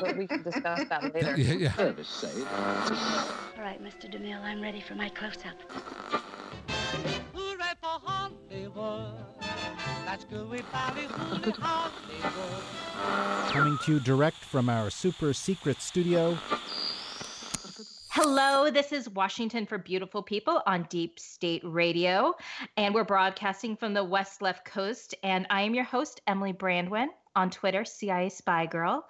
But we can discuss that later. Yeah, yeah. All right, Mr. DeMille, I'm ready for my close-up. Hooray for Hollywood. That's good, we finally Hollywood. Coming to you direct from our super secret studio. Hello, this is Washington for Beautiful People on Deep State Radio, and we're broadcasting from the West Left Coast. And I am your host, Emily Brandwein, on Twitter, CIA Spy Girl.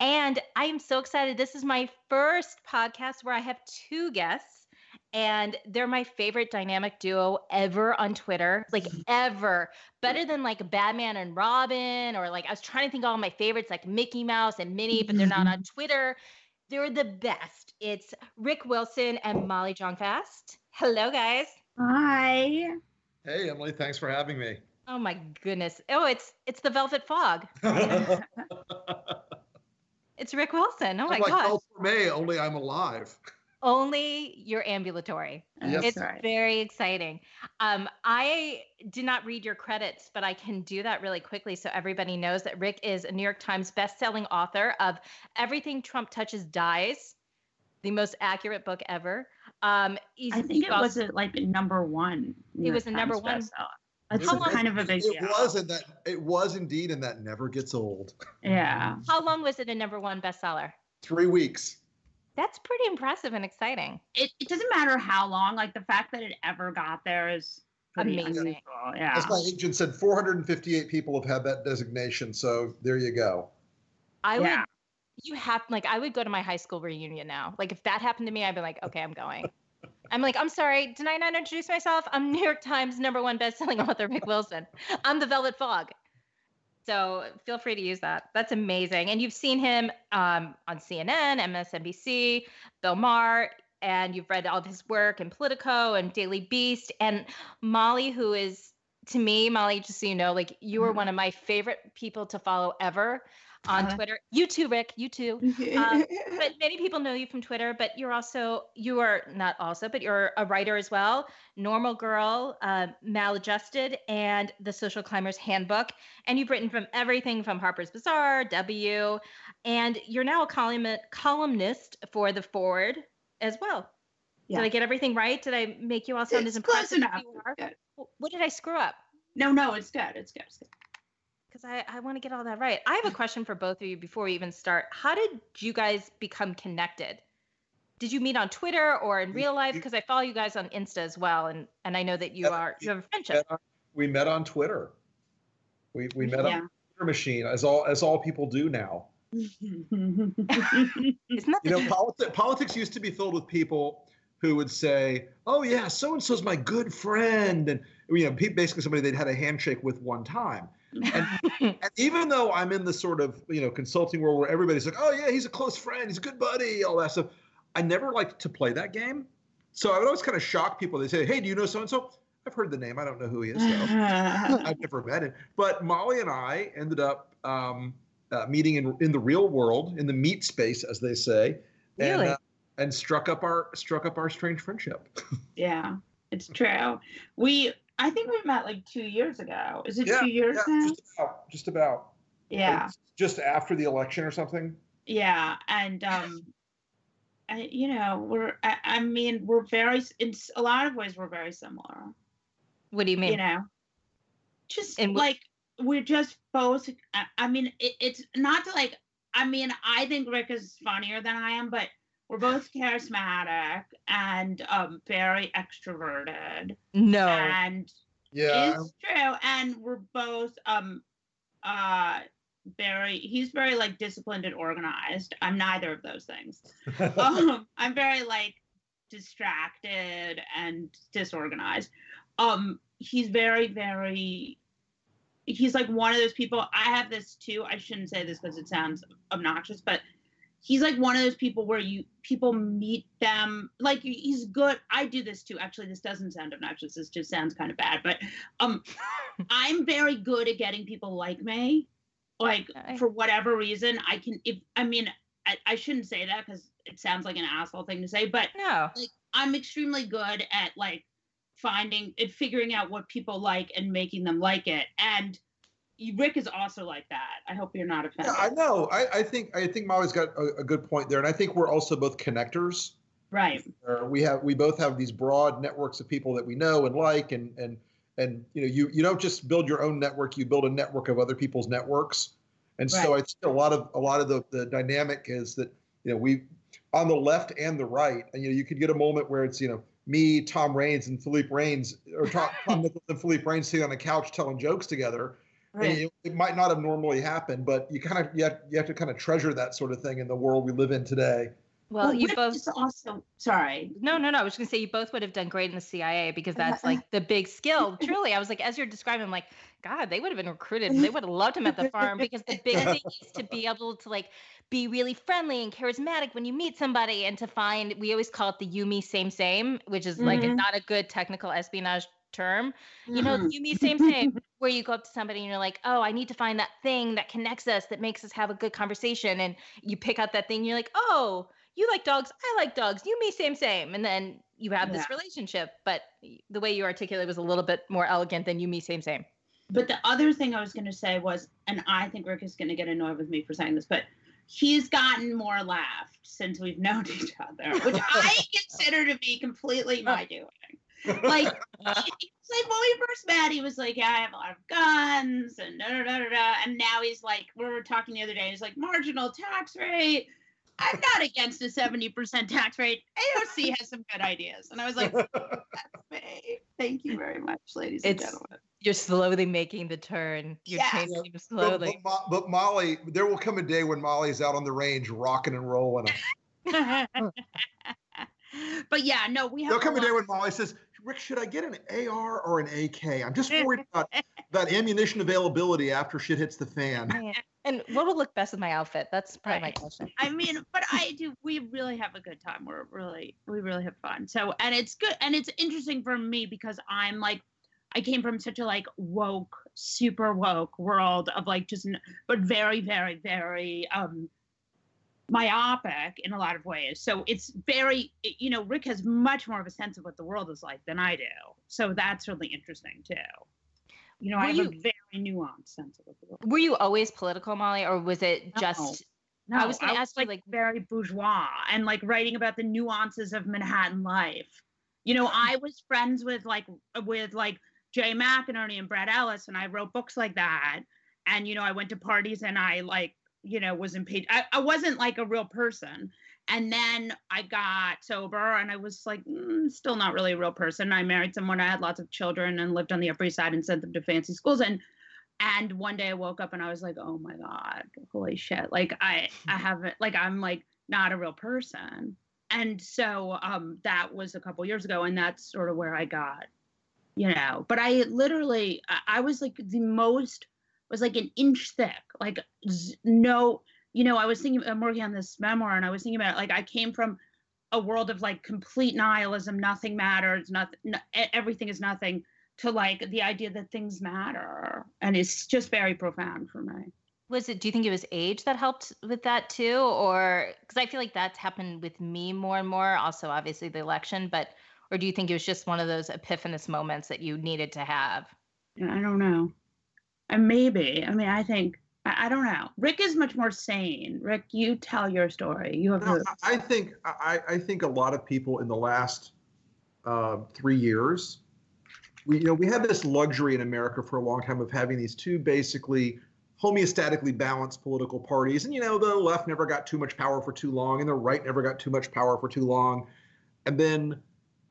And I am so excited. This is my first podcast where I have two guests, and they're my favorite dynamic duo ever on Twitter, like ever. Better than like Batman and Robin, or like I was trying to think of all my favorites, like Mickey Mouse and Minnie, but they're not on mm-hmm. Twitter. They're the best. It's Rick Wilson and Molly Jong-Fast. Hello, guys. Hi. Hey, Emily, thanks for having me. Oh my goodness. Oh, it's it's the Velvet Fog. It's Rick Wilson. Oh my I'm like gosh. Belle May, only I'm alive. Only you're ambulatory. Yes. it's right. very exciting. Um, I did not read your credits, but I can do that really quickly so everybody knows that Rick is a New York Times best-selling author of Everything Trump Touches Dies, the most accurate book ever. Um, he's, I think he it was a, like number one. New It was York a number Times one. bestseller. That's How long- kind of a big It deal. was, and that it was indeed, and that never gets old. Yeah. How long was it a number one bestseller? Three weeks. That's pretty impressive and exciting. It, it doesn't matter how long. Like the fact that it ever got there is Amazing. unusual. Yeah. As my agent said, 458 people have had that designation. So there you go. I would you have like I would go to my high school reunion now. Like if that happened to me, I'd be like, okay, I'm going. I'm like, I'm sorry, did I not introduce myself? I'm New York Times number one best-selling author Rick Wilson. I'm the Velvet Fog. So feel free to use that. That's amazing. And you've seen him um, on CNN, MSNBC, Bill Maher, and you've read all of his work in Politico and Daily Beast. And Molly, who is to me, Molly, just so you know, like you are one of my favorite people to follow ever on Uh-huh. Twitter. You too, Rick. You too. Um, but many people know you from Twitter, but you're also you are not also, but you're a writer as well. Normal Girl, uh, Maladjusted, and The Social Climber's Handbook. And you've written from everything from Harper's Bazaar, W, and you're now a column- columnist for The Forward as well. Yeah. Did I get everything right? Did I make you all sound as It's close impressive as you are? What did I screw up? No, no, it's good. It's good. It's good. Because I, I want to get all that right. I have a question for both of you before we even start. How did you guys become connected? Did you meet on Twitter or in real life? Because I follow you guys on Insta as well, and and I know that you are you have a We friendship. met on, we met on Twitter. We, we met Yeah. on the Twitter machine, as all as all people do now. Isn't that You know, politi- politics used to be filled with people who would say, "Oh yeah, so and so's my good friend," and you know, basically somebody they'd had a handshake with one time. And, and even though I'm in the sort of you know consulting world where everybody's like, "Oh yeah, he's a close friend, he's a good buddy," all that stuff, I never liked to play that game. So I would always kind of shock people. They say, "Hey, do you know so and so?" I've heard the name. I don't know who he is though. I've never met him. But Molly and I ended up um, uh, meeting in in the real world, in the meat space, as they say, and uh, and struck up our struck up our strange friendship. yeah, it's true. We, I think we met like two years ago. Is it Yeah, two years yeah, now? just about, just about. Yeah. Just after the election or something. Yeah, and um, I, you know, we're. I, I mean, we're very. In a lot of ways, we're very similar. what do you mean? You know, just And wh- like we're just both. I, I mean, it, it's not to like. I mean, I think Rick is funnier than I am, but we're both charismatic and um very extroverted, no. and Yeah. it's true. And we're both um uh very he's very like disciplined and organized. I'm neither of those things. um, I'm very like distracted and disorganized. Um, he's very, very. He's like one of those people. I have this too. I shouldn't say this because it sounds obnoxious, but he's like one of those people where you people meet them like he's good i do this too actually this doesn't sound obnoxious this just sounds kind of bad but um i'm very good at getting people like me like Okay. for whatever reason i can if i mean i, I shouldn't say that because it sounds like an asshole thing to say but No. Like i'm extremely good at like finding and figuring out what people like and making them like it and rick is also like that i hope you're not offended Yeah, I know. I, I think I think Molly's got a, a good point there, and I think we're also both connectors. right we have we both have these broad networks of people that we know and like, and and and you know you you don't just build your own network, you build a network of other people's networks, and so I think a lot of a lot of the the dynamic is that you know we on the left and the right, and you know you could get a moment where it's you know me, Tom Raines, and Philippe Reines, or Tom, Tom Nichols and Philippe Reines sitting on a couch telling jokes together. And it, it might not have normally happened, but you kind of you have, you have to kind of treasure that sort of thing in the world we live in today. Well, you both. is also sorry No, no, no. I was going to say you both would have done great in the CIA because that's like the big skill. Truly, I was like, as you're describing, I'm like, God, they would have been recruited. They would have loved him at the farm because the big thing is to be able to like be really friendly and charismatic when you meet somebody and to find. We always call it the you me same same, which is like Mhm. not a good technical espionage term. You know, Mhm. you me same same, where you go up to somebody and you're like, oh, I need to find that thing that connects us, that makes us have a good conversation, and you pick out that thing. You're like, oh, you like dogs, I like dogs. You me same same, and then you have this relationship. But the way you articulate was a little bit more elegant than you me same same. But the other thing I was going to say was, and I think Rick is going to get annoyed with me for saying this, but he's gotten more laughed since we've known each other, which I consider to be completely my doing. Like, he- he's like when we first met, he was like, "Yeah, I have a lot of guns," and da da da da da. And now he's like, we were talking the other day. He's like, marginal tax rate. I'm not against a 70% tax rate. AOC has some good ideas. And I was like, that's me. Thank you very much, ladies and gentlemen. You're slowly making the turn. You're Yes. changing him But, slowly. but, Mo- but Molly, there will come a day when Molly's out on the range rocking and rolling. but yeah, no, we have. There'll come a lot- day when Molly says, Rick, should I get an AR or an AK? I'm just worried about, about ammunition availability after shit hits the fan. And what will look best with my outfit? That's probably my question. I mean, but I do. We really have a good time. We're really, we really have fun. So, and it's good, and it's interesting for me because I'm like, I came from such a like woke, super woke world of like just, but very, very, very um myopic in a lot of ways. So it's very, you know, Rick has much more of a sense of what the world is like than I do. So that's really interesting too. You know, I have you- a very nuanced sense of what the world. Were you always political, Molly, or was it just? No, I was gonna ask you, like, like- very bourgeois and like writing about the nuances of Manhattan life. You know, I was friends with like with like Jay McInerney and Brad Ellis, and I wrote books like that. And you know, I went to parties and I like you know was in paid. I, I wasn't like a real person. And then I got sober and I was like, mm, still not really a real person. I married someone, I had lots of children and lived on the Upper East Side and sent them to fancy schools. And and one day I woke up and I was like, oh my God, holy shit. Like I I haven't like I'm like not a real person. And so um that was a couple years ago and that's sort of where I got, you know, but I literally I, I was like the most was like an inch thick, like z- no, you know, I was thinking I'm working on this memoir and I was thinking about it, like I came from a world of like complete nihilism, nothing matters, nothing, no, everything is nothing, to like the idea that things matter, and it's just very profound for me. Was it? Do you think it was age that helped with that too, or because I feel like that's happened with me more and more. Also, obviously the election, but or do you think it was just one of those epiphanous moments that you needed to have? I don't know, and maybe I mean I think I, I don't know. Rick is much more sane. Rick, you tell your story. You have No, I think I, I think a lot of people in the last uh, three years, we you know we had this luxury in America for a long time of having these two basically homeostatically balanced political parties, and you know the left never got too much power for too long, and the right never got too much power for too long, and then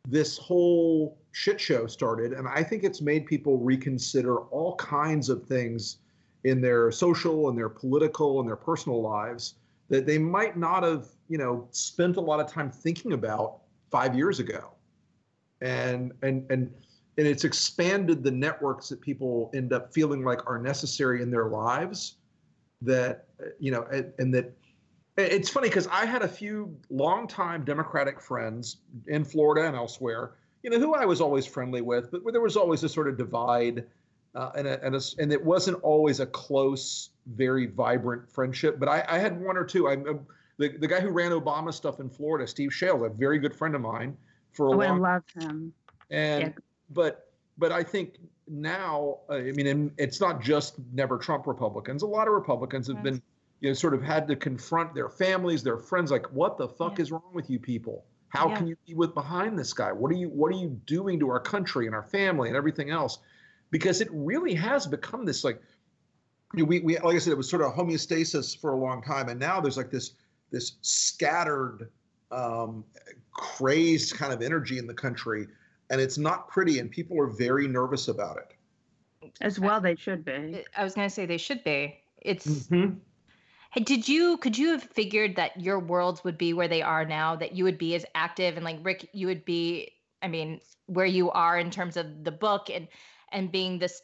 this whole shit show started, and I think it's made people reconsider all kinds of things in their social and their political and their personal lives that they might not have, you know, spent a lot of time thinking about five years ago. And and and and it's expanded the networks that people end up feeling like are necessary in their lives that you know and, and that It's funny because I had a few longtime Democratic friends in Florida and elsewhere, you know, who I was always friendly with, but there was always a sort of divide, uh, and a, and, a, and it wasn't always a close, very vibrant friendship. But I, I had one or two. I, uh, the the guy who ran Obama stuff in Florida, Steve Shales, a very good friend of mine for a Oh, I long love him. and Yeah. but but I think now, uh, I mean, and it's not just never Trump Republicans. A lot of Republicans have been, you know, sort of had to confront their families, their friends, like, what the fuck Yeah. is wrong with you people? How Yeah. can you be with behind this guy? What are you What are you doing to our country and our family and everything else? Because it really has become this like, you know, we we like I said, it was sort of homeostasis for a long time, and now there's like this this scattered, um, crazed kind of energy in the country and it's not pretty and people are very nervous about it As well, they should be. I was gonna say they should be. It's. Mm-hmm. Did you could you have figured that your worlds would be where they are now? That you would be as active and like Rick, you would be. I mean, where you are in terms of the book and and being this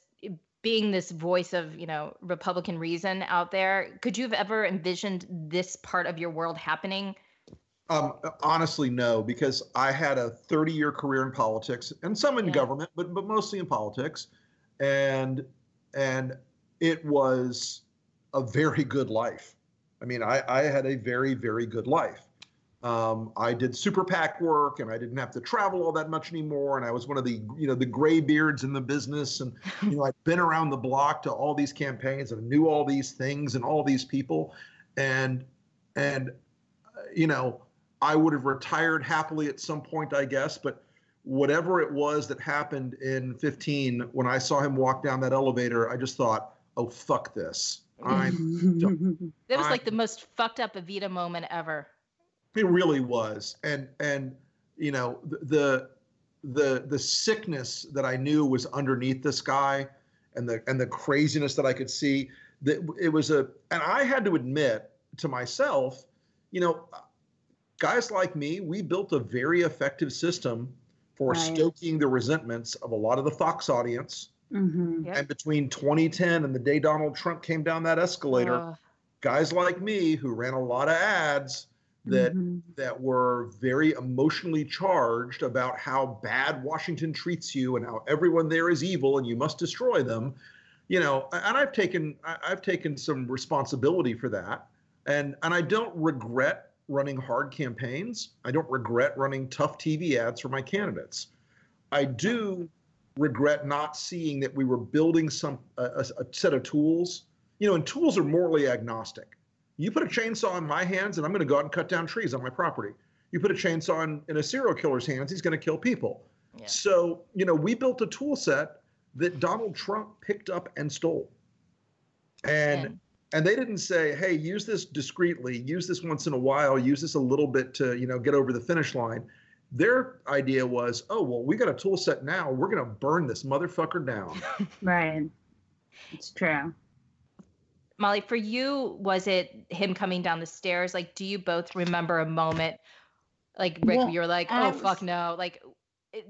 being this voice of you know Republican reason out there. Could you have ever envisioned this part of your world happening? um, honestly no because i had a 30 year career in politics and some in Yeah. government but but mostly in politics and and it was a very good life i mean i i had a very very good life um, I did super PAC work, and I didn't have to travel all that much anymore. And I was one of the, you know, the gray beards in the business, and you know, I'd been around the block to all these campaigns, and knew all these things and all these people, and and you know, I would have retired happily at some point, I guess. But whatever it was that happened in 15, when I saw him walk down that elevator, I just thought, oh fuck this. I'm That was I- like the most fucked up Evita moment ever. It really was, and and you know the the the sickness that I knew was underneath this guy, and the and the craziness that I could see. That it was a, and I had to admit to myself, you know, guys like me, we built a very effective system for Right. stoking the resentments of a lot of the Fox audience. Mhm. Yep. And between 2010 and the day Donald Trump came down that escalator, Ugh. guys like me who ran a lot of ads that Mhm. that were very emotionally charged about how bad Washington treats you and how everyone there is evil and you must destroy them. You know, and I've taken I've taken some responsibility for that. And and I don't regret running hard campaigns. I don't regret running tough TV ads for my candidates. I do regret not seeing that we were building some a, a- set of tools. You know, and tools are morally agnostic. You put a chainsaw in my hands, and I'm going to go out and cut down trees on my property. You put a chainsaw in, in a serial killer's hands, he's going to kill people. Yeah. So, you know, we built a tool set that Donald Trump picked up and stole. And And- and they didn't say, "Hey, use this discreetly, use this once in a while, use this a little bit to, you know, get over the finish line." Their idea was, "Oh, well, we got a tool set now. We're going to burn this motherfucker down." Right. It's true. Molly, for you, was it him coming down the stairs? Like, do you both remember a moment, like Rick, Well, you're like, I oh fuck no, like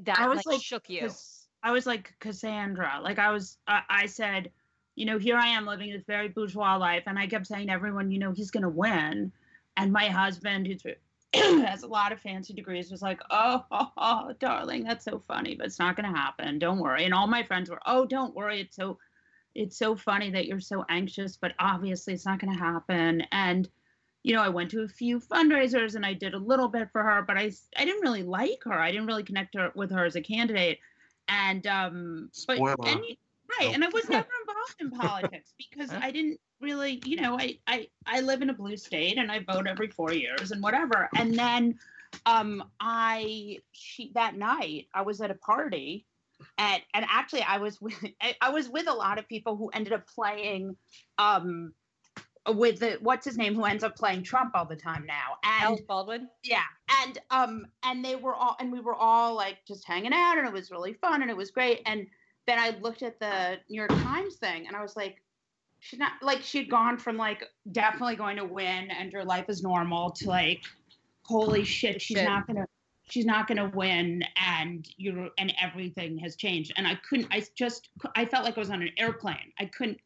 that I was like, like, shook you. 'cause I was like Cassandra. Like I was, I, I said, you know, here I am living this very bourgeois life, and I kept saying to everyone, you know, he's gonna win. And my husband, who's has a lot of fancy degrees, was like, oh, oh, oh, darling, that's so funny, but it's not gonna happen. Don't worry. And all my friends were, oh, don't worry, it's so, it's so funny that you're so anxious, but obviously it's not gonna happen. And you know, I went to a few fundraisers and I did a little bit for her, but I I didn't really like her. I didn't really connect her with her as a candidate. And um but and right, and I was never involved in politics because I didn't really, you know, I I I live in a blue state and I vote every 4 years and whatever. And then um I she that night I was at a party and and actually I was with I, was with a lot of people who ended up playing um with the what's his name who ends up playing Trump all the time now. And Baldwin. yeah, and um and they were all and we were all like just hanging out and it was really fun and it was great. And then I looked at the New York Times thing and I was like, she's not like she'd gone from like definitely going to win and her life is normal to like holy shit, she's Shit. not gonna she's not gonna win and you're and everything has changed. And I couldn't I just I felt like I was on an airplane. I couldn't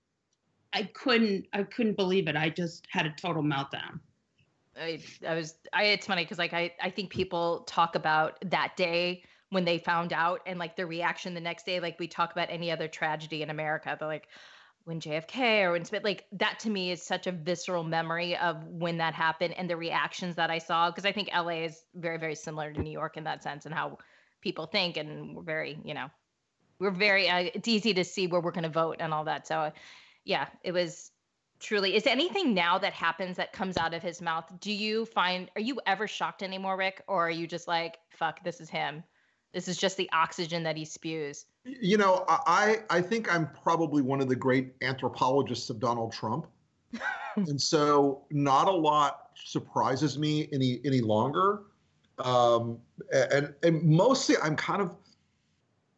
I couldn't I couldn't believe it. I just had a total meltdown. I, I was I it's funny because like I I think people talk about that day when they found out and like their reaction the next day like we talk about any other tragedy in America they're like when JFK or when Smith like that to me is such a visceral memory of when that happened and the reactions that I saw because I think LA is very very similar to New York in that sense and how people think and we're very you know we're very uh, it's easy to see where we're going to vote and all that. So yeah it was truly is anything now that happens that comes out of his mouth? Do you find are you ever shocked anymore rick? Or are you just like fuck this is him this is just the oxygen that he spews You know, I I think I'm probably one of the great anthropologists of Donald Trump, and so not a lot surprises me any any longer. Um, and and mostly I'm kind of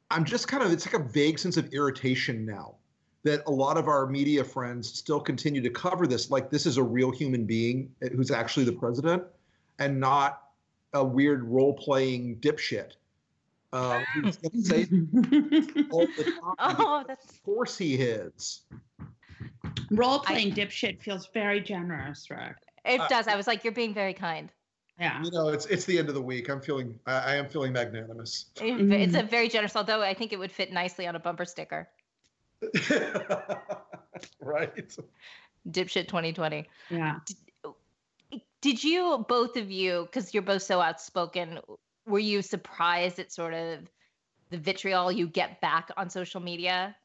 I'm just kind of it's like a vague sense of irritation now that a lot of our media friends still continue to cover this like this is a real human being who's actually the president and not a weird role playing dipshit. Uh, who's going to say all the time. oh that's Of course he is. Role playing dipshit feels very generous, Rick. it Uh, does i was like you're being very kind Yeah. You know, it's it's the end of the week. I'm feeling I, I am feeling magnanimous. It's a very generous although i think it would fit nicely on a bumper sticker right. dipshit 2020 Yeah. did you both of you because you're both so outspoken were you surprised at sort of the vitriol you get back on social media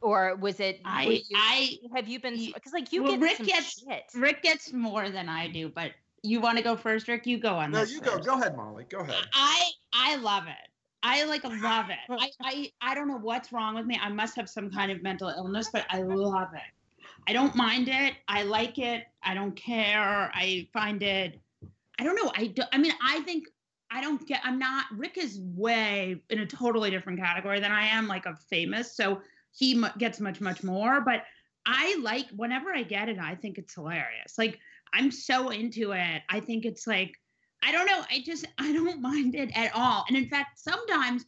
or was it I you- I have you been because like you well, get Rick some gets- shit Rick gets more than I do, but you want to go first, Rick? You go on No, this. you go. Go ahead, Molly. Go ahead. I I love it. I like love it. I, I I don't know what's wrong with me. I must have some kind of mental illness, but I love it. I don't mind it. I like it. I don't care. I find it. I don't know. I do, I mean, I think I don't get. I'm not. Rick is way in a totally different category than I am, like a famous. So he mu- gets much much more. But I like whenever I get it. I think it's hilarious. Like I'm so into it. I think it's like I don't know. I just I don't mind it at all. And in fact, sometimes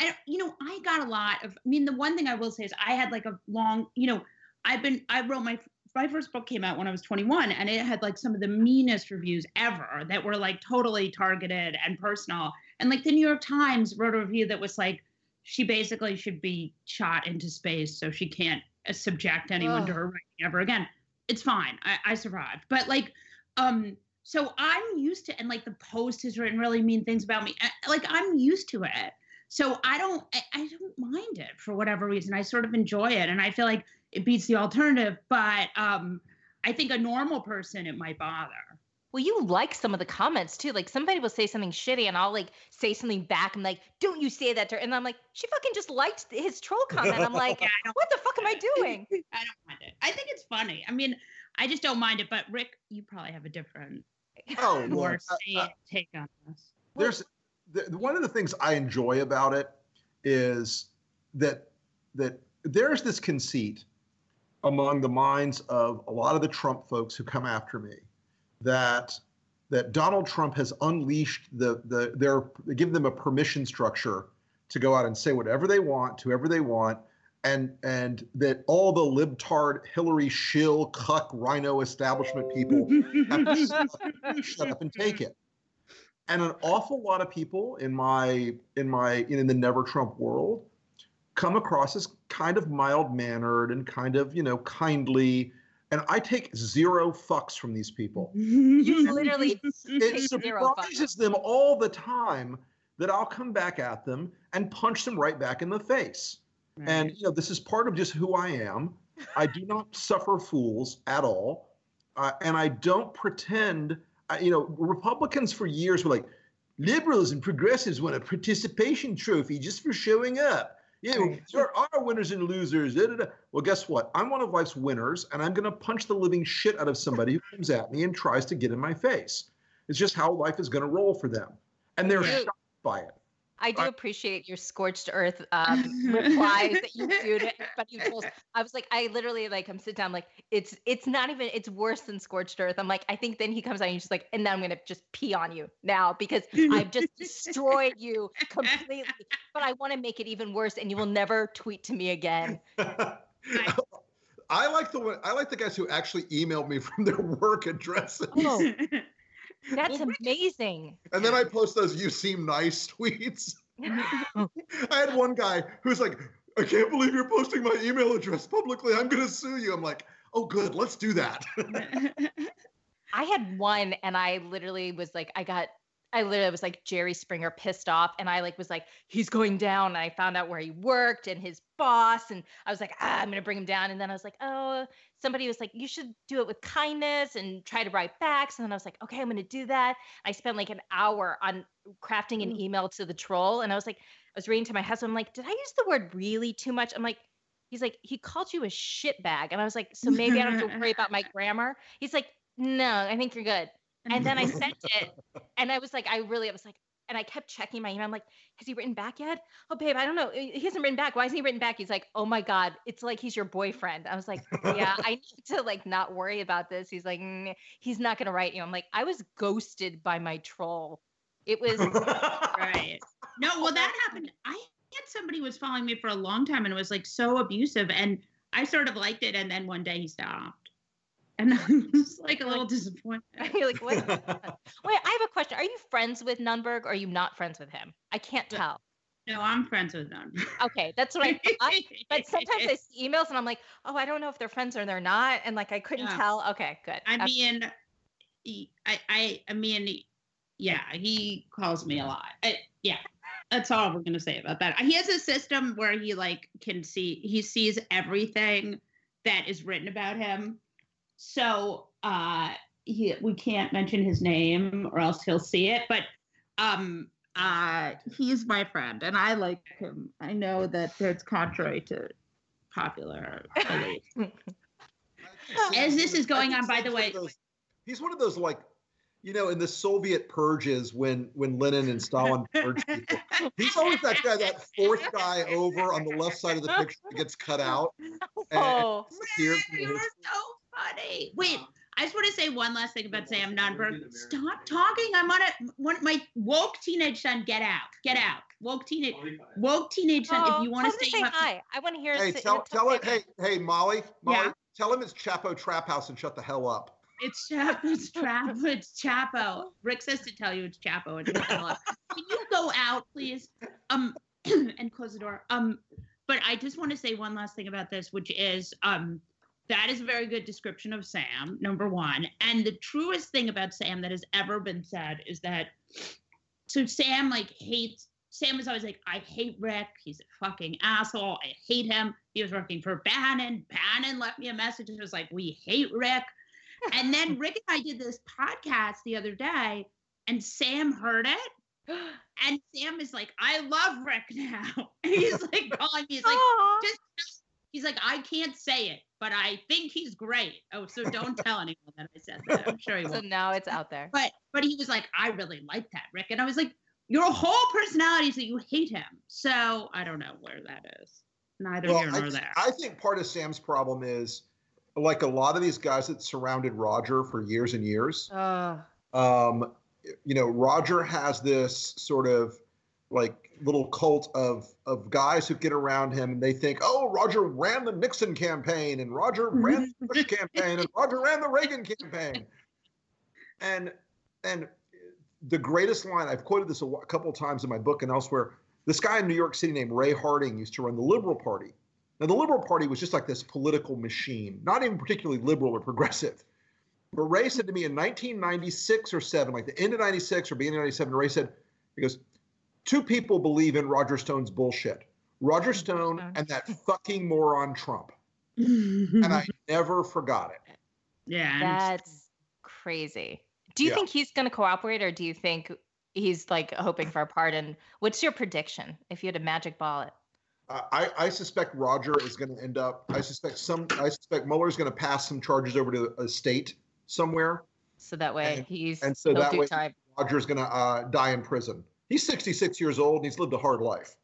I don't, you know, I got a lot of I mean, the one thing I will say is I had like a long, you know, I've been I wrote my my first book came out when I was 21 and it had like some of the meanest reviews ever that were like totally targeted and personal. And like the New York Times wrote a review that was like she basically should be shot into space so she can't uh, subject anyone to her writing ever again. It's fine. I, I survived. But like um so I'm used to, and like the Post has written really mean things about me. uh, Like I'm used to it. So I don't, I, I don't mind it for whatever reason. I sort of enjoy it, and I feel like it beats the alternative. But um, I think a normal person it might bother. well you like some of the comments too like somebody will say something shitty and i'll like say something back i'm like don't you say that to her and i'm like she fucking just liked his troll comment i'm like Yeah, what the fuck am i doing I don't mind it. I think it's funny. I mean, I just don't mind it. But Rick, you probably have a different, Oh, more well, uh, uh, take on this. there's the, the- one of the things I enjoy about it is that that there's this conceit among the minds of a lot of the Trump folks who come after me that that Donald Trump has unleashed the the their give them a permission structure to go out and say whatever they want to whoever they want and and that all the libtard Hillary shill cuck rhino establishment people have to shut up- and take it. And an awful lot of people in my in my in the never Trump world come across as kind of mild mannered and kind of you know kindly. And I take zero fucks from these people. you literally It take zero fucks. surprises them all the time that I'll come back at them and punch them right back in the face. And you know, this is part of just who I am. I do not suffer fools at all, uh, and I don't pretend. Uh, you know, Republicans for years were like, liberals and progressives want a participation trophy just for showing up. Know, there are winners and losers. da, da, da." Well, guess what? I'm one of life's winners, and I'm going to punch the living shit out of somebody who comes at me and tries to get in my face. It's just how life is going to roll for them, and they're Yeah. shocked by it. I do appreciate your scorched earth um, replies that you do to everybody who trolls. I was like, I literally like, I'm sitting down, like, it's it's not even, it's worse than scorched earth. I'm like, I think then he comes out and he's just like, and then I'm gonna just pee on you now because I've just destroyed you completely. But I want to make it even worse, and you will never tweet to me again. I like the one. I like the guys who actually emailed me from their work addresses, Oh, that's Well, amazing. and then I post those "you seem nice" tweets. I had one guy who's like, "I can't believe you're posting my email address publicly. I'm gonna sue you." I'm like, "Oh, good. Let's do that." I had one and I literally was like, I got, I literally was like Jerry Springer pissed off. And I like was like, he's going down. And I found out where he worked and his boss. And I was like, ah, I'm going to bring him down. And then I was like, oh, somebody was like, you should do it with kindness and try to write back. And then I was like, okay, I'm going to do that. I spent like an hour on crafting an email to the troll. And I was like, I was reading to my husband, I'm like, did I use the word really too much? I'm like, he's like, he called you a shit bag. And I was like, so maybe I don't have to worry about my grammar. He's like, no, I think you're good. And then I sent it, and I was like, I really, I was like, and I kept checking my email. I'm like, has he written back yet? Oh, babe, I don't know. He hasn't written back. Why hasn't he written back? He's like, oh my god, it's like he's your boyfriend. I was like, yeah, I need to like not worry about this. He's like, "Mm, he's not gonna write you. I'm like, I was ghosted by my troll. It was right. No, well, that happened. I had somebody was following me for a long time and it was like so abusive, and I sort of liked it, and then one day he stopped, and I'm just like a little disappointed. You're like, what? Wait, I have a question. Are you friends with Nunberg or are you not friends with him? I can't tell. No, I'm friends with them. Okay, that's what I thought. But sometimes I see emails and I'm like, oh, I don't know if they're friends or they're not. And like, I couldn't Yeah. tell. Okay, good. I Okay. mean, I, I, I mean, yeah, he calls me a lot. I, yeah, that's all we're gonna say about that. He has a system where he like can see, he sees everything that is written about him. So, uh, he, we can't mention his name or else he'll see it. But, um, uh, he's my friend and I like him. I know that it's contrary to popular belief. As this is going on, by the way- he's one of those like, you know, in the Soviet purges when when Lenin and Stalin purged people. He's always that guy, that fourth guy over on the left side of the picture that gets cut out. and- Oh, disappears from You're so funny. Wait, I just want to say one last thing about Sam Nunberg. Stop talking. I'm on a one. My woke teenage son. Get out. Get out. Woke teenage. Woke teenage son. Oh, if you want to stay say up, hi. I want to hear. Hey, say- tell, tell it. Hey, hey, Molly, Molly, Yeah. tell him it's Chapo Trap House and shut the hell up. it's Chapo. It's Chapo. It's Chapo. Rick says to tell you it's Chapo. And shut the hell up. Can you go out, please? Um, and close the door. Um, but I just want to say one last thing about this, which is um, that is a very good description of Sam, number one. And the truest thing about Sam that has ever been said is that so Sam like hates Sam is always like, I hate Rick. He's a fucking asshole. I hate him. He was working for Bannon. Bannon left me a message and was like, we hate Rick. And then Rick and I did this podcast the other day, and Sam heard it. And Sam is like, I love Rick now. And he's like calling me, he's like, just he's like, I can't say it, but I think he's great. Oh, so don't tell anyone that I said that. I'm sure he won't. now it's out there. But but he was like, I really like that, Rick. And I was like, your whole personality is that you hate him. So I don't know where that is. Neither Well, here I, nor there. I think part of Sam's problem is like a lot of these guys that surrounded Roger for years and years. Oh, um, you know, Roger has this sort of like little cult of of guys who get around him and they think, oh, Roger ran the Nixon campaign and Roger mm-hmm. ran the Bush campaign and Roger ran the Reagan campaign. And and the greatest line I've quoted this a, couple of times in my book and elsewhere. This guy in New York City named Ray Harding used to run the Liberal Party. Now, the Liberal Party was just like this political machine, not even particularly liberal or progressive. But Ray said to me in 1996 or seven, like the end of 96 or beginning of 97, Ray said, he goes, two people believe in Roger Stone's bullshit. Roger Stone and that fucking moron Trump. And I never forgot it. yeah. that's crazy. Do you Yeah. think he's going to cooperate, or do you think he's like hoping for a pardon? What's your prediction if you had a magic ball? Uh, I, I suspect Roger is going to end up. I suspect some. I suspect Mueller's going to pass some charges over to a state somewhere. So that way And- he's and so that do way- time. Roger's going to uh, die in prison. He's 66 years old and he's lived a hard life.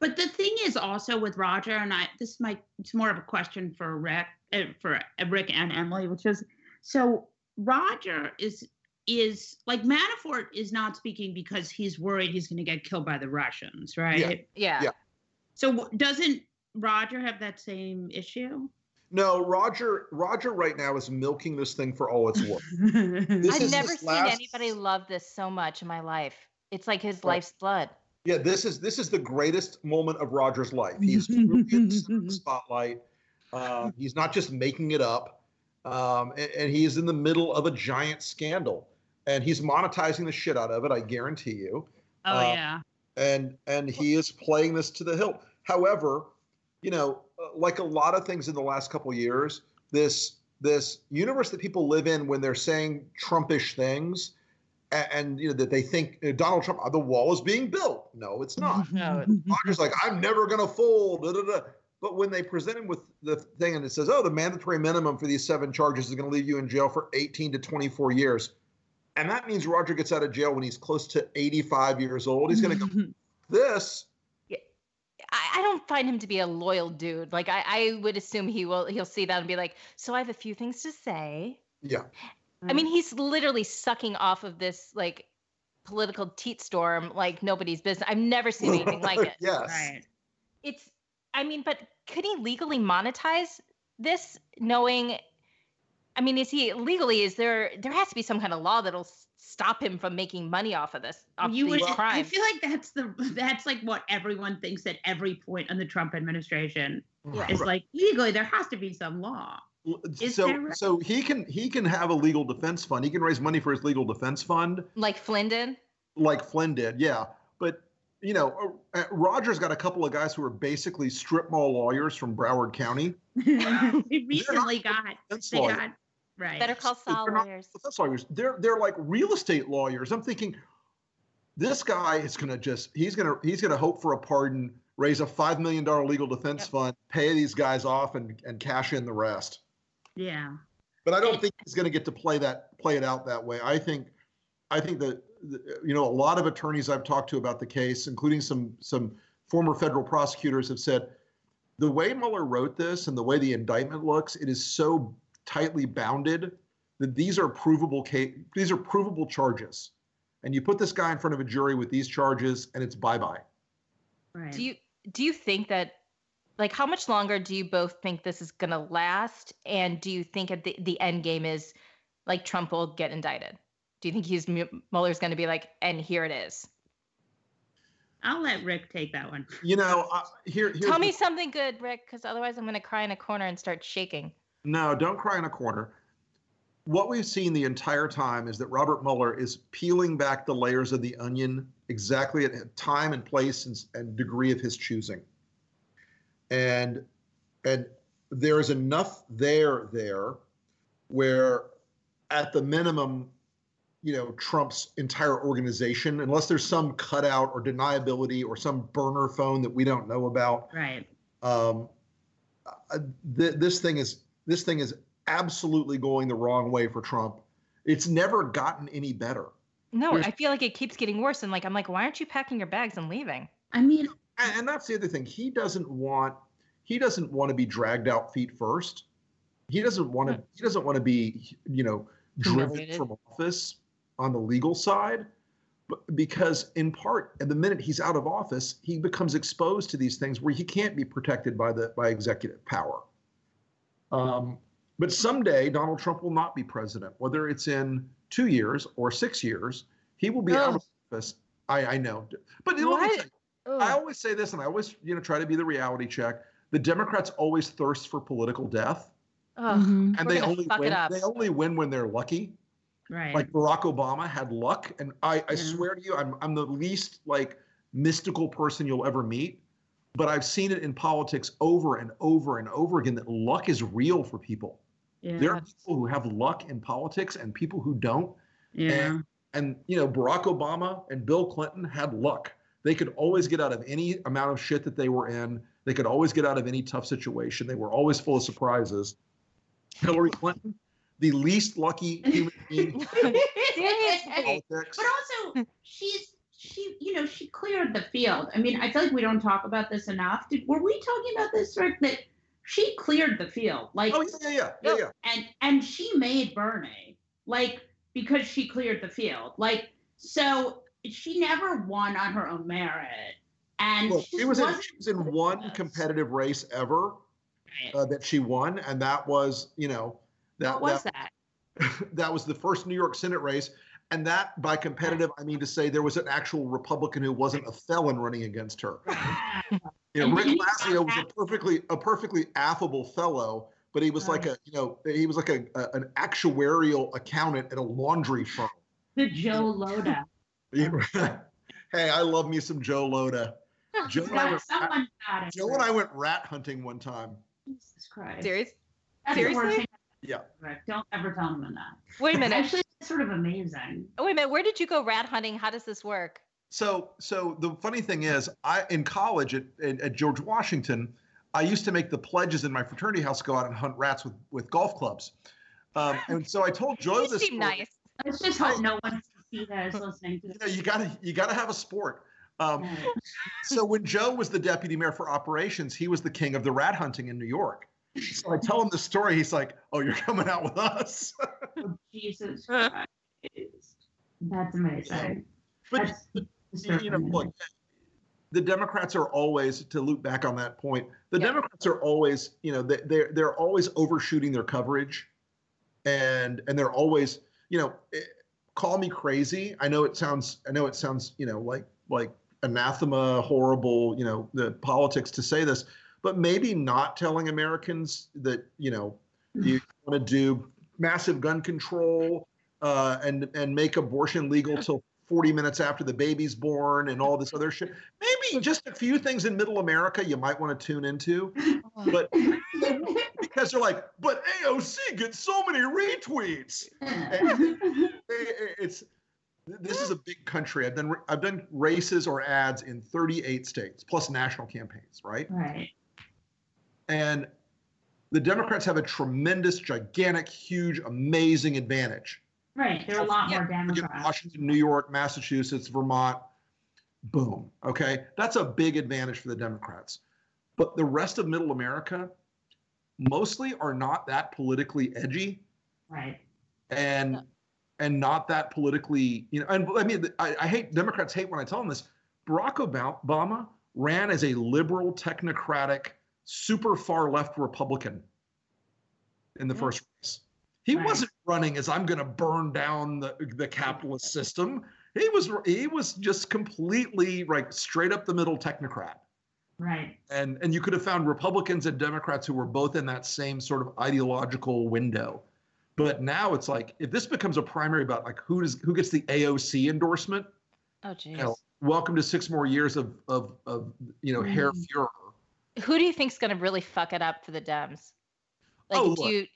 But the thing is also with Roger, and I this might it's more of a question for Rick, uh, for uh, Rick and Emily, which is so Roger is is like Manafort is not speaking because he's worried he's going to get killed by the Russians, right? Yeah. Yeah. Yeah. So doesn't Roger have that same issue? No, Roger. Roger right now is milking this thing for all it's worth. I've never seen last- anybody love this so much in my life. It's like his Right. life's blood. Yeah, this is this is the greatest moment of Roger's life. He's truly in the center of the spotlight. Uh, he's not just making it up, um, and, and he is in the middle of a giant scandal, and he's monetizing the shit out of it. I guarantee you. Oh Uh, yeah. and and he is playing this to the hilt. However, you know, uh, like a lot of things in the last couple of years, this this universe that people live in when they're saying Trumpish things, and, and you know that they think uh, Donald Trump, the wall is being built. No, it's not. No, Roger's like, I'm never gonna fold. Da, da, da. But when they present him with the thing and it says, oh, the mandatory minimum for these seven charges is going to leave you in jail for 18 to 24 years. And that means Roger gets out of jail when he's close to 85 years old. He's going to go, this. I, I don't find him to be a loyal dude. Like I, I would assume he will he'll see that and be like, so I have a few things to say. Yeah. I mean, mm. he's literally sucking off of this like political teat storm like nobody's business. I've never seen anything like it. yes. Right. It's I mean, but could he legally monetize this knowing I mean, is he legally is there there has to be some kind of law that'll stop him from making money off of this off you these would. I feel like that's the that's like what everyone thinks at every point in the Trump administration Right. is like legally there has to be some law. Is so there- so he can he can have a legal defense fund. He can raise money for his legal defense fund, like Flynn did. like Flynn did. Yeah, but you know, uh, Roger's got a couple of guys who are basically strip mall lawyers from Broward County. they recently got Defense they lawyers. got right. Better call Saul They're lawyers. defense lawyers. They're they're like real estate lawyers. I'm thinking, this guy is gonna just he's gonna he's gonna hope for a pardon, raise a five million dollar legal defense Yep. fund, pay these guys off, and and cash in the rest. Yeah. But I don't think he's going to get to play that play it out that way. I think, I think that you know a lot of attorneys I've talked to about the case, including some some former federal prosecutors, have said the way Mueller wrote this and the way the indictment looks, it is so tightly bounded that these are provable case these are provable charges, and you put this guy in front of a jury with these charges, and it's bye bye. Right. Do you do you think that like how much longer do you both think this is going to last and do you think at the, the end game is like Trump will get indicted? Do you think he's M- Mueller's going to be like and here it is? I'll let Rick take that one. You know, uh, here here's Tell the me something good, Rick, cuz otherwise I'm going to cry in a corner and start shaking. No, don't cry in a corner. What we've seen the entire time is that Robert Mueller is peeling back the layers of the onion exactly at time and place and, and degree of his choosing. And and there is enough there there where at the minimum, you know, Trump's entire organization, unless there's some cutout or deniability or some burner phone that we don't know about, Right. um, uh, th- this thing is this thing is absolutely going the wrong way for Trump. It's never gotten any better, No, Here's- I feel like it keeps getting worse and like I'm like why aren't you packing your bags and leaving? I mean, and, and that's the other thing. He doesn't want he doesn't want to be dragged out feet first. He doesn't want to he doesn't want to be you know driven from office on the legal side. But because in part, at the minute he's out of office, he becomes exposed to these things where he can't be protected by the by executive power. Um, but someday Donald Trump will not be president, whether it's in two years or six years. He will be out of office. I, I know, but let me What? tell you, I always say this, and I always you know try to be the reality check. The Democrats always thirst for political death, Ugh, mm-hmm. and We're they only win. They only win when they're lucky right. like Barack Obama had luck, and I, I Yeah. swear to you, I'm I'm the least like mystical person you'll ever meet. But I've seen it in politics over and over and over again that luck is real for people. yeah. There are people who have luck in politics and people who don't. yeah. And you know, Barack Obama and Bill Clinton had luck. They could always get out of any amount of shit that they were in. They could always get out of any tough situation. They were always full of surprises. Hillary Clinton, the least lucky human being in Seriously. politics. But also, she's she, you know, she cleared the field. I mean, I feel like we don't talk about this enough. Did were we talking about this, Rick? That she cleared the field, like, Oh yeah, yeah, yeah, yeah, yeah. and and she made Bernie, like, because she cleared the field, like, so she never won on her own merit, and Look, she she was in, she was in one competitive race ever, uh, that she won, and that was you know that what was that, that? that was the first New York Senate race. And that, by competitive, I mean to say there was an actual Republican who wasn't a felon running against her. You know, Rick Lazio was a perfectly a perfectly affable fellow, but he was like a you know he was like a, a an actuarial accountant at a laundry firm. The Joe Loda. hey, I love me some Joe Lhota. Joe and I God, went, someone got it. Joe and I went rat hunting one time. Jesus Christ. Serious? That's Seriously? Yeah. ever. Don't ever tell him that. Wait a minute. Actually, it's sort of amazing. Wait a minute. Where did you go rat hunting? How does this work? So, so the funny thing is, I in college at, at, at George Washington, I used to make the pledges in my fraternity house go out and hunt rats with with golf clubs. Um, and so I told Joe You this. seem story. nice. Let's just hope no one see that is listening to You, know, you gotta you gotta have a sport. Um, so when Joe was the deputy mayor for operations, he was the king of the rat hunting in New York. So I tell him the story. He's like, "Oh, you're coming out with us." Oh, Jesus Christ. That's amazing. But That's you know, look, the Democrats are always to loop back on that point. The Yeah. Democrats are always, you know, they, they're they're always overshooting their coverage, and and they're always, you know, eh, call me crazy. I know it sounds, I know it sounds, you know, like like anathema, horrible, you know, the politics to say this, but maybe not telling Americans that, you know, you want to do massive gun control uh, and and make abortion legal till 40 minutes after the baby's born and all this other shit. Maybe just a few things in middle America you might want to tune into. But because they're like, but AOC gets so many retweets. It's this is a big country. I've done I've done races or ads in 38 states plus national campaigns, right? right. And the Democrats have a tremendous, gigantic, huge, amazing advantage. Right. There are a lot more Forget Democrats. Washington, New York, Massachusetts, Vermont, boom. Okay. That's a big advantage for the Democrats. But the rest of middle America mostly are not that politically edgy Right. and and not that politically, you know, and I mean I, I hate Democrats hate when I tell them this. Barack Obama ran as a liberal, technocratic, super far left Republican in the Yeah. first race. He Right. wasn't running as I'm going to burn down the, the capitalist system. He was he was just completely like straight up the middle technocrat. Right. And and you could have found Republicans and Democrats who were both in that same sort of ideological window. But now it's like if this becomes a primary about like who does who gets the AOC endorsement, Oh, you know, jeez. welcome to six more years of of of you know hair Mm. furor. Who do you think's going to really fuck it up for the Dems? Like, Oh, do look. you?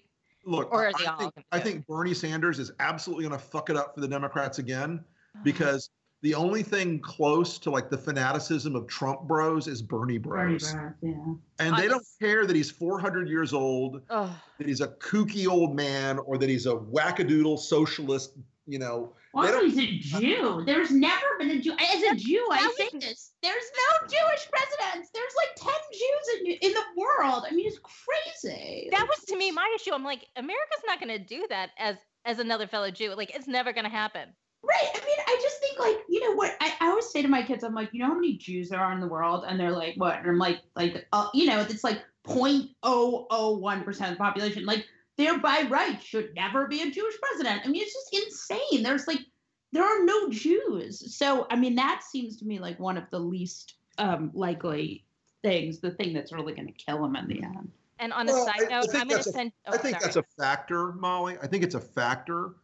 Look, Or I, are they I all think, I think Bernie Sanders is absolutely going to fuck it up for the Democrats again Uh-huh. because the only thing close to like the fanaticism of Trump bros is Bernie Bernie bros. Bros, yeah. And they don't care that he's 400 years old, Oh, that he's a kooky old man, or that he's a wackadoodle socialist, you know. They Also, don't- he's a Jew. There's never been a Jew. As a Jew, I That say this. There's no Jewish presidents. There's like 10 Jews in, in the world. I mean, it's crazy. that was to me my issue. I'm like, America's not going to do that as as another fellow Jew. Like, it's never going to happen. Right. I mean, I just think like, you know what? I, I always say to my kids, I'm like, you know how many Jews there are in the world? And they're like, what? And I'm like, like, uh, you know, it's like 0.001% of the population. Like, there by right should never be a Jewish president. I mean, it's just insane. There's like, there are no Jews. So, I mean, that seems to me like one of the least um, likely things, the thing that's really going to kill him in the end. And on a Well, side I- I note, think I'm going to that's a- send. Oh, I think sorry. that's a factor, Molly. I think it's a factor.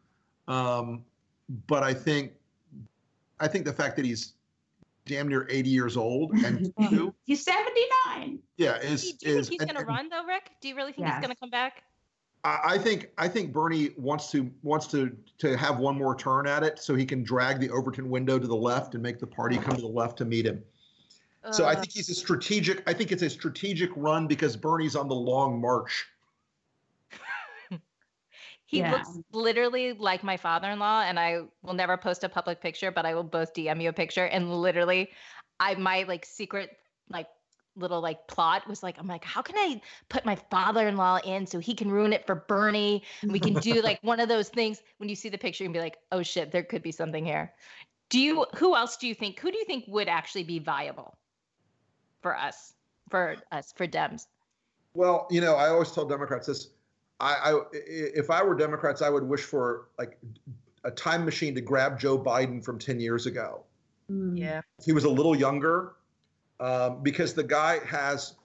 Um, but I think I think the fact that he's damn near 80 years old and two, He's 79. yeah, Do is you, do you is think he's and- going to run though, Rick? Do you really think Yes. he's going to come back? I I think I think Bernie wants to wants to to have one more turn at it so he can drag the Overton window to the left and make the party come to the left to meet him. So I Uh, think he's a strategic. I think it's a strategic run because Bernie's on the long march. He Yeah. looks literally like my father-in-law, and I will never post a public picture, but I will both DM you a picture. And literally, I my like secret like little like plot was like, I'm like, how can I put my father-in-law in so he can ruin it for Bernie? And we can do like one of those things when you see the picture and be like, oh shit, there could be something here. Do you who else do you think who do you think would actually be viable for us? For us, for Dems? Well, you know, I always tell Democrats this. I, I if I were Democrats, I would wish for like a time machine to grab Joe Biden from 10 years ago. Yeah. He was a little younger um, because the guy has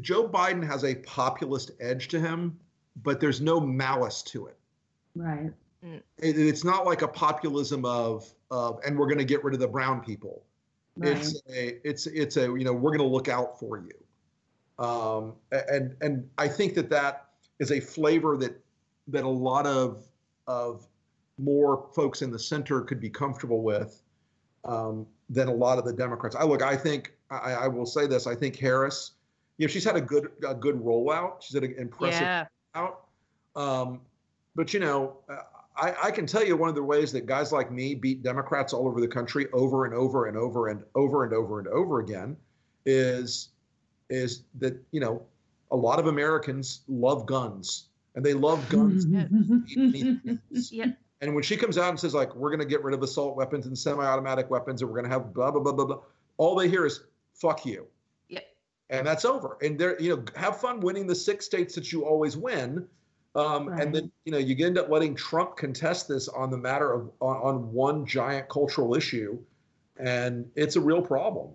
Joe Biden has a populist edge to him, but there's no malice to it. Right. It, it's not like a populism of of and we're going to get rid of the brown people. Right. It's a it's it's a you know we're going to look out for you. Um, and and I think that that is a flavor that that a lot of of more folks in the center could be comfortable with um, than a lot of the Democrats. I look, I think I, I will say this. I think Harris, you know, she's had a good a good rollout. She's had an impressive Yeah. out. Um, but you know, uh, I, I can tell you one of the ways that guys like me beat Democrats all over the country over and over and over and over and over and over again is is that you know a lot of Americans love guns and they love guns. Yeah. And when she comes out and says like we're going to get rid of assault weapons and semi-automatic weapons and we're going to have blah blah blah blah blah, all they hear is "fuck you," Yeah. and that's over. And they're you know have fun winning the six states that you always win, um, Right. and then you know you end up letting Trump contest this on the matter of on, on one giant cultural issue, and it's a real problem.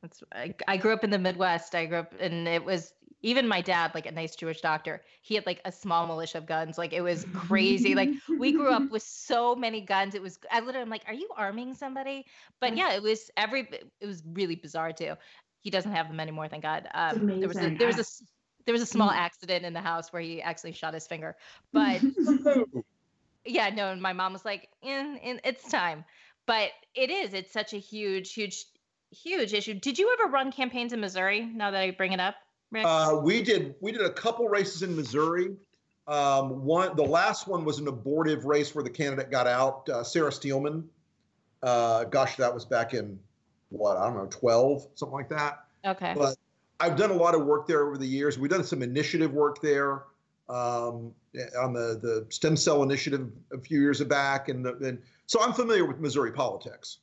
That's, I, I grew up in the Midwest. I grew up, and it was even my dad, like a nice Jewish doctor. He had like a small militia of guns. Like it was crazy. like we grew up with so many guns. It was. I literally, I'm like, are you arming somebody? But yeah, it was every. It was really bizarre too. He doesn't have them anymore, thank God. Um, there was a, there was a there was a small Mm. accident in the house where he actually shot his finger. But yeah, no, and my mom was like, eh, eh, it's time. But it is. It's such a huge, huge, huge issue. Did you ever run campaigns in Missouri? Now that I bring it up? Uh, we did we did a couple races in Missouri. Um, one the last one was an abortive race where the candidate got out. Uh, Sarah Steelman. Uh, gosh, that was back in what I don't know, twelve, something like that. okay. But I've done a lot of work there over the years. We've done some initiative work there um, on the the stem cell initiative a few years back, and, the, and so I'm familiar with Missouri politics.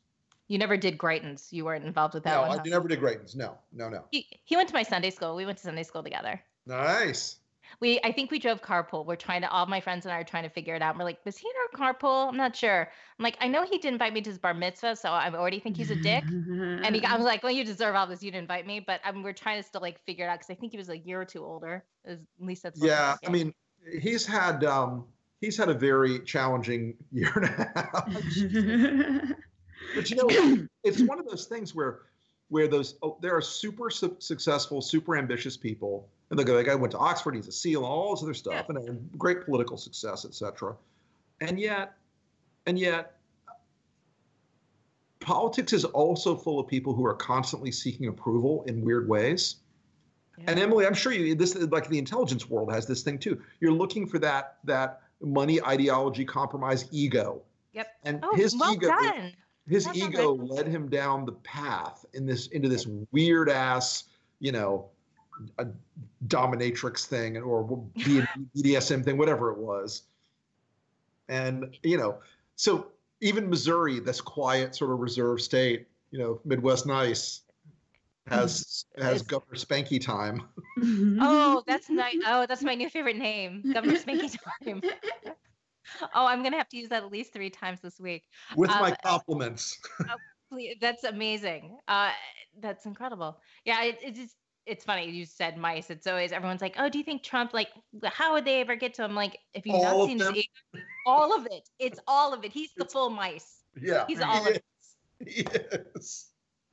You never did Greitens. You weren't involved with that no, one. I huh? never did Greitens. No, no, no. He, he went to my Sunday school. We went to Sunday school together. Nice. We I think we drove carpool. We're trying to all my friends and I are trying to figure it out. We're like, was he in our carpool? I'm not sure. I'm like, I know he didn't invite me to his bar mitzvah, so I already think he's a dick. And he, I was like, well, you deserve all this. You didn't invite me, but um, we're trying to still like figure it out because I think he was a year or two older. Is- At least that's what Yeah, I'm I mean, he's had um, he's had a very challenging year and a half. But you know, it's one of those things where where those oh, there are super su- successful, super ambitious people, and they go, the guy went to Oxford, he's a SEAL, and all this other stuff, and, and great political success, etc. And yet, and yet, politics is also full of people who are constantly seeking approval in weird ways. And Emily, I'm sure you this like the intelligence world has this thing too. You're looking for that that money, ideology, compromise, ego. Yep. And Oh, his well ego done. His That sounds ego like- led him down the path in this into this weird ass, you know, a dominatrix thing or BDSM thing, whatever it was. And you know, so even Missouri, this quiet sort of reserve state, you know, Midwest nice, has mm-hmm. has It's- Governor Spanky time. Mm-hmm. Oh, that's nice. Oh, that's my new favorite name, Governor Spanky Time. oh, I'm gonna have to use that at least three times this week. With Um, my compliments. Please- That's amazing. Uh, that's incredible. Yeah, it, it's just it's funny. You said mice. It's always everyone's like, oh, do you think Trump like how would they ever get to him? Like, if you've All not of seen his all of it. It's all of it. He's the full mice. yeah. He's all of it. Yes.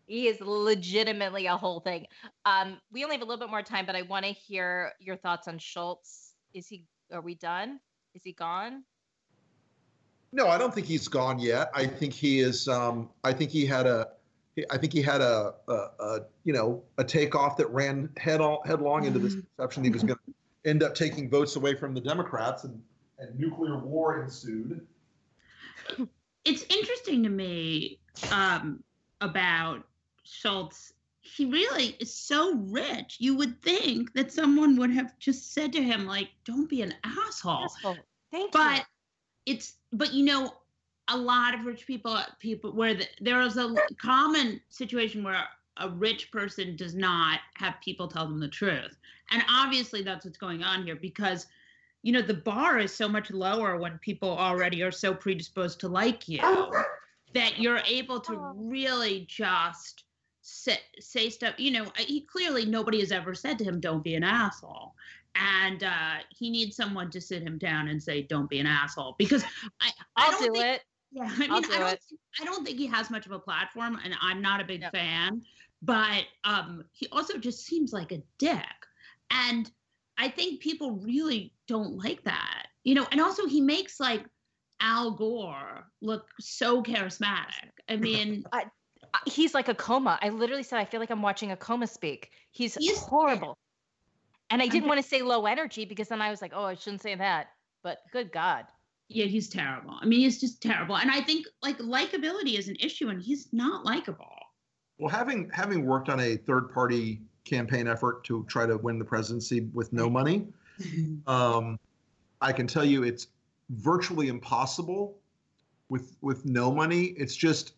He is legitimately a whole thing. Um, we only have a little bit more time, but I want to hear your thoughts on Schultz. Is he? Are we done? Is he gone? No, I don't think he's gone yet. I think he is. Um, I think he had a. I think he had a, a, a you know a takeoff that ran head all, headlong into this perception he was going to end up taking votes away from the Democrats, and, and nuclear war ensued. it's interesting to me um, about Schultz. He really is so rich. You would think that someone would have just said to him, like, don't be an asshole. Asshole. Thank But you. It's, but you know, a lot of rich people, people where the, there was a common situation where a rich person does not have people tell them the truth. And obviously that's what's going on here because you know the bar is so much lower when people already are so predisposed to like you oh. that you're able to oh. really just say, say stuff you know he clearly nobody has ever said to him don't be an asshole and uh, he needs someone to sit him down and say don't be an asshole because i, I I'll don't do think, it. yeah i mean I'll I do don't, it. I don't think he has much of a platform and i'm not a big fan but um he also just seems like a dick and i think people really don't like that you know and also he makes like al gore look so charismatic i mean Uh, He's like a coma. I literally said I feel like I'm watching a coma speak. He's He's- horrible. And I didn't I'm- want to say low energy because then I was like, oh, I shouldn't say that. But good God. yeah he's terrible i mean he's just terrible and i think like likability is an issue and he's not likable Well, having having worked on a third party campaign effort to try to win the presidency with no money, um, I can tell you it's virtually impossible with with no money. It's just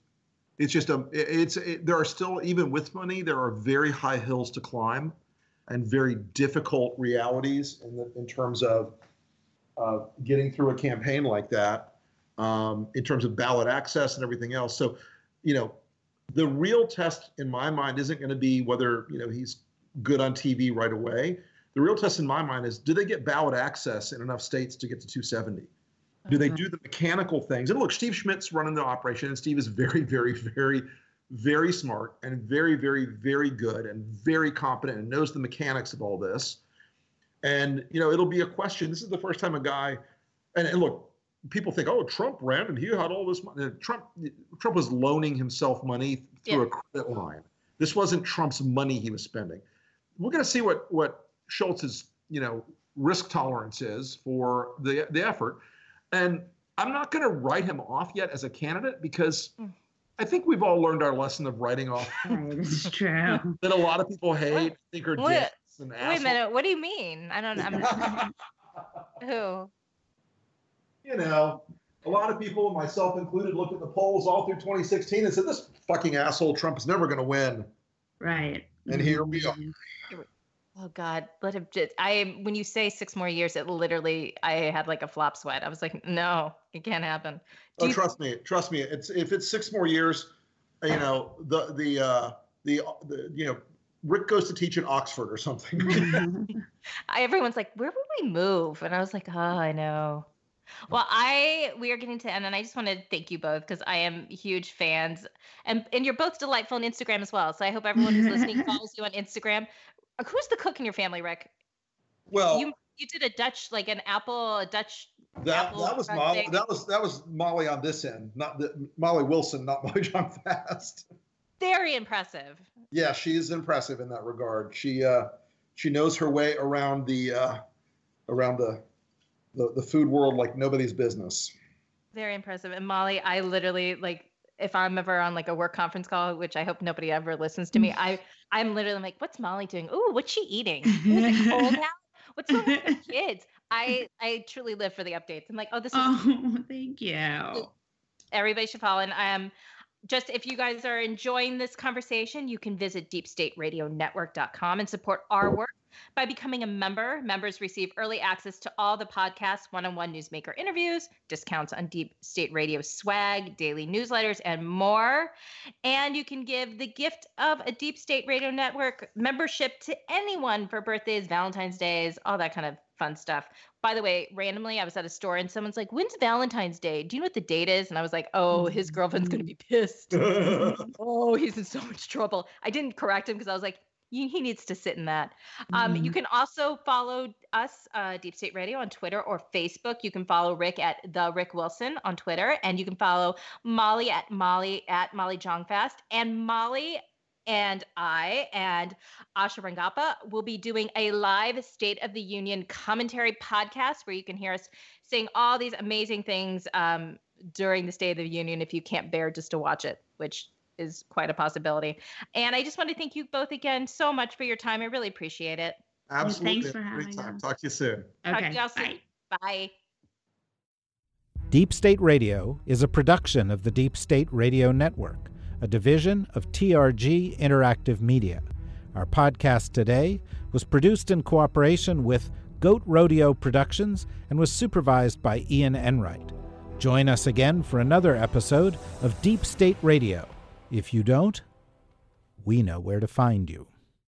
it's just a it's it, there are still even with money there are very high hills to climb and very difficult realities in the, in terms of uh, getting through a campaign like that um, in terms of ballot access and everything else. So you know the real test in my mind isn't going to be whether you know he's good on TV right away. The real test in my mind is do they get ballot access in enough states to get to 270? Do they do the mechanical things? And look, Steve Schmidt's running the operation, and Steve is very, very, very, very smart and very, very, very good and very competent and knows the mechanics of all this. And you know, it'll be a question. This is the first time a guy, and, and look, people think, oh, Trump ran and he had all this money. Trump, Trump was loaning himself money through Yeah. a credit line. This wasn't Trump's money he was spending. We're going to see what what Schultz's you know risk tolerance is for the the effort, and I'm not going to write him off yet as a candidate because Mm. I think we've all learned our lesson of writing off it's true that a lot of people hate, think are What? dicks and Wait a minute. What do you mean? I don't I'm who? you know, a lot of people, myself included, looked at the polls all through 2016 and said, "This fucking asshole Trump is never going to win." right And here we mm-hmm. are. Oh God, let him just I when you say six more years, it literally I had like a flop sweat. I was like, no, it can't happen. Do Oh, you- trust me, trust me. It's if it's six more years, you know, the the uh, the the you know, Rick goes to teach at Oxford or something. I, everyone's like, where would we move? And I was like, oh, I know. Well, I we are getting to end, and I just want to thank you both because I am huge fans, and and you're both delightful on Instagram as well. So I hope everyone who's listening follows you on Instagram. Who's the cook in your family, Rick? well, You you did a Dutch like an apple, a Dutch. that apple that was Molly. thing. That was that was Molly on this end, not the, Molly Wilson, not Molly John Fast. Very impressive. Yeah, she is impressive in that regard. She uh, she knows her way around the uh, around the, the the food world like nobody's business. Very impressive. And Molly, I literally like if I'm ever on like a work conference call, which I hope nobody ever listens to me, I I'm literally like, what's Molly doing? Ooh, what's she eating? Is it cold out? What's going on with the kids? I I truly live for the updates. I'm like, oh, this is oh thank you everybody should follow. And um, just if you guys are enjoying this conversation, you can visit deepstateradionetwork.com and support our work by becoming a member. Members receive early access to all the podcasts, one-on-one newsmaker interviews, discounts on Deep State Radio swag, daily newsletters, and more. And you can give the gift of a Deep State Radio Network membership to anyone for birthdays, Valentine's Days, all that kind of fun stuff. By the way, randomly, I was at a store and someone's like, When's Valentine's Day? Do you know what the date is? And I was like, Oh, his mm. girlfriend's going to be pissed. oh, he's in so much trouble. I didn't correct him because I was like, he needs to sit in that. Um, You can also follow us, uh, Deep State Radio, on Twitter or Facebook. You can follow Rick at the Rick Wilson on Twitter, and you can follow Molly at Molly at Molly Jongfast. And Molly and I and Asha Rangappa will be doing a live State of the Union commentary podcast where you can hear us saying all these amazing things um, during the State of the Union if you can't bear just to watch it, which is quite a possibility. And I just want to thank you both again so much for your time. I really appreciate it. Absolutely. thanks for Great having time. us. Talk to you soon. Talk to okay y'all soon. bye. Bye. Deep State Radio is a production of the Deep State Radio Network, a division of TRG Interactive Media. Our podcast today was produced in cooperation with Goat Rodeo Productions and was supervised by Ian Enright. Join us again for another episode of Deep State Radio. If you don't, we know where to find you.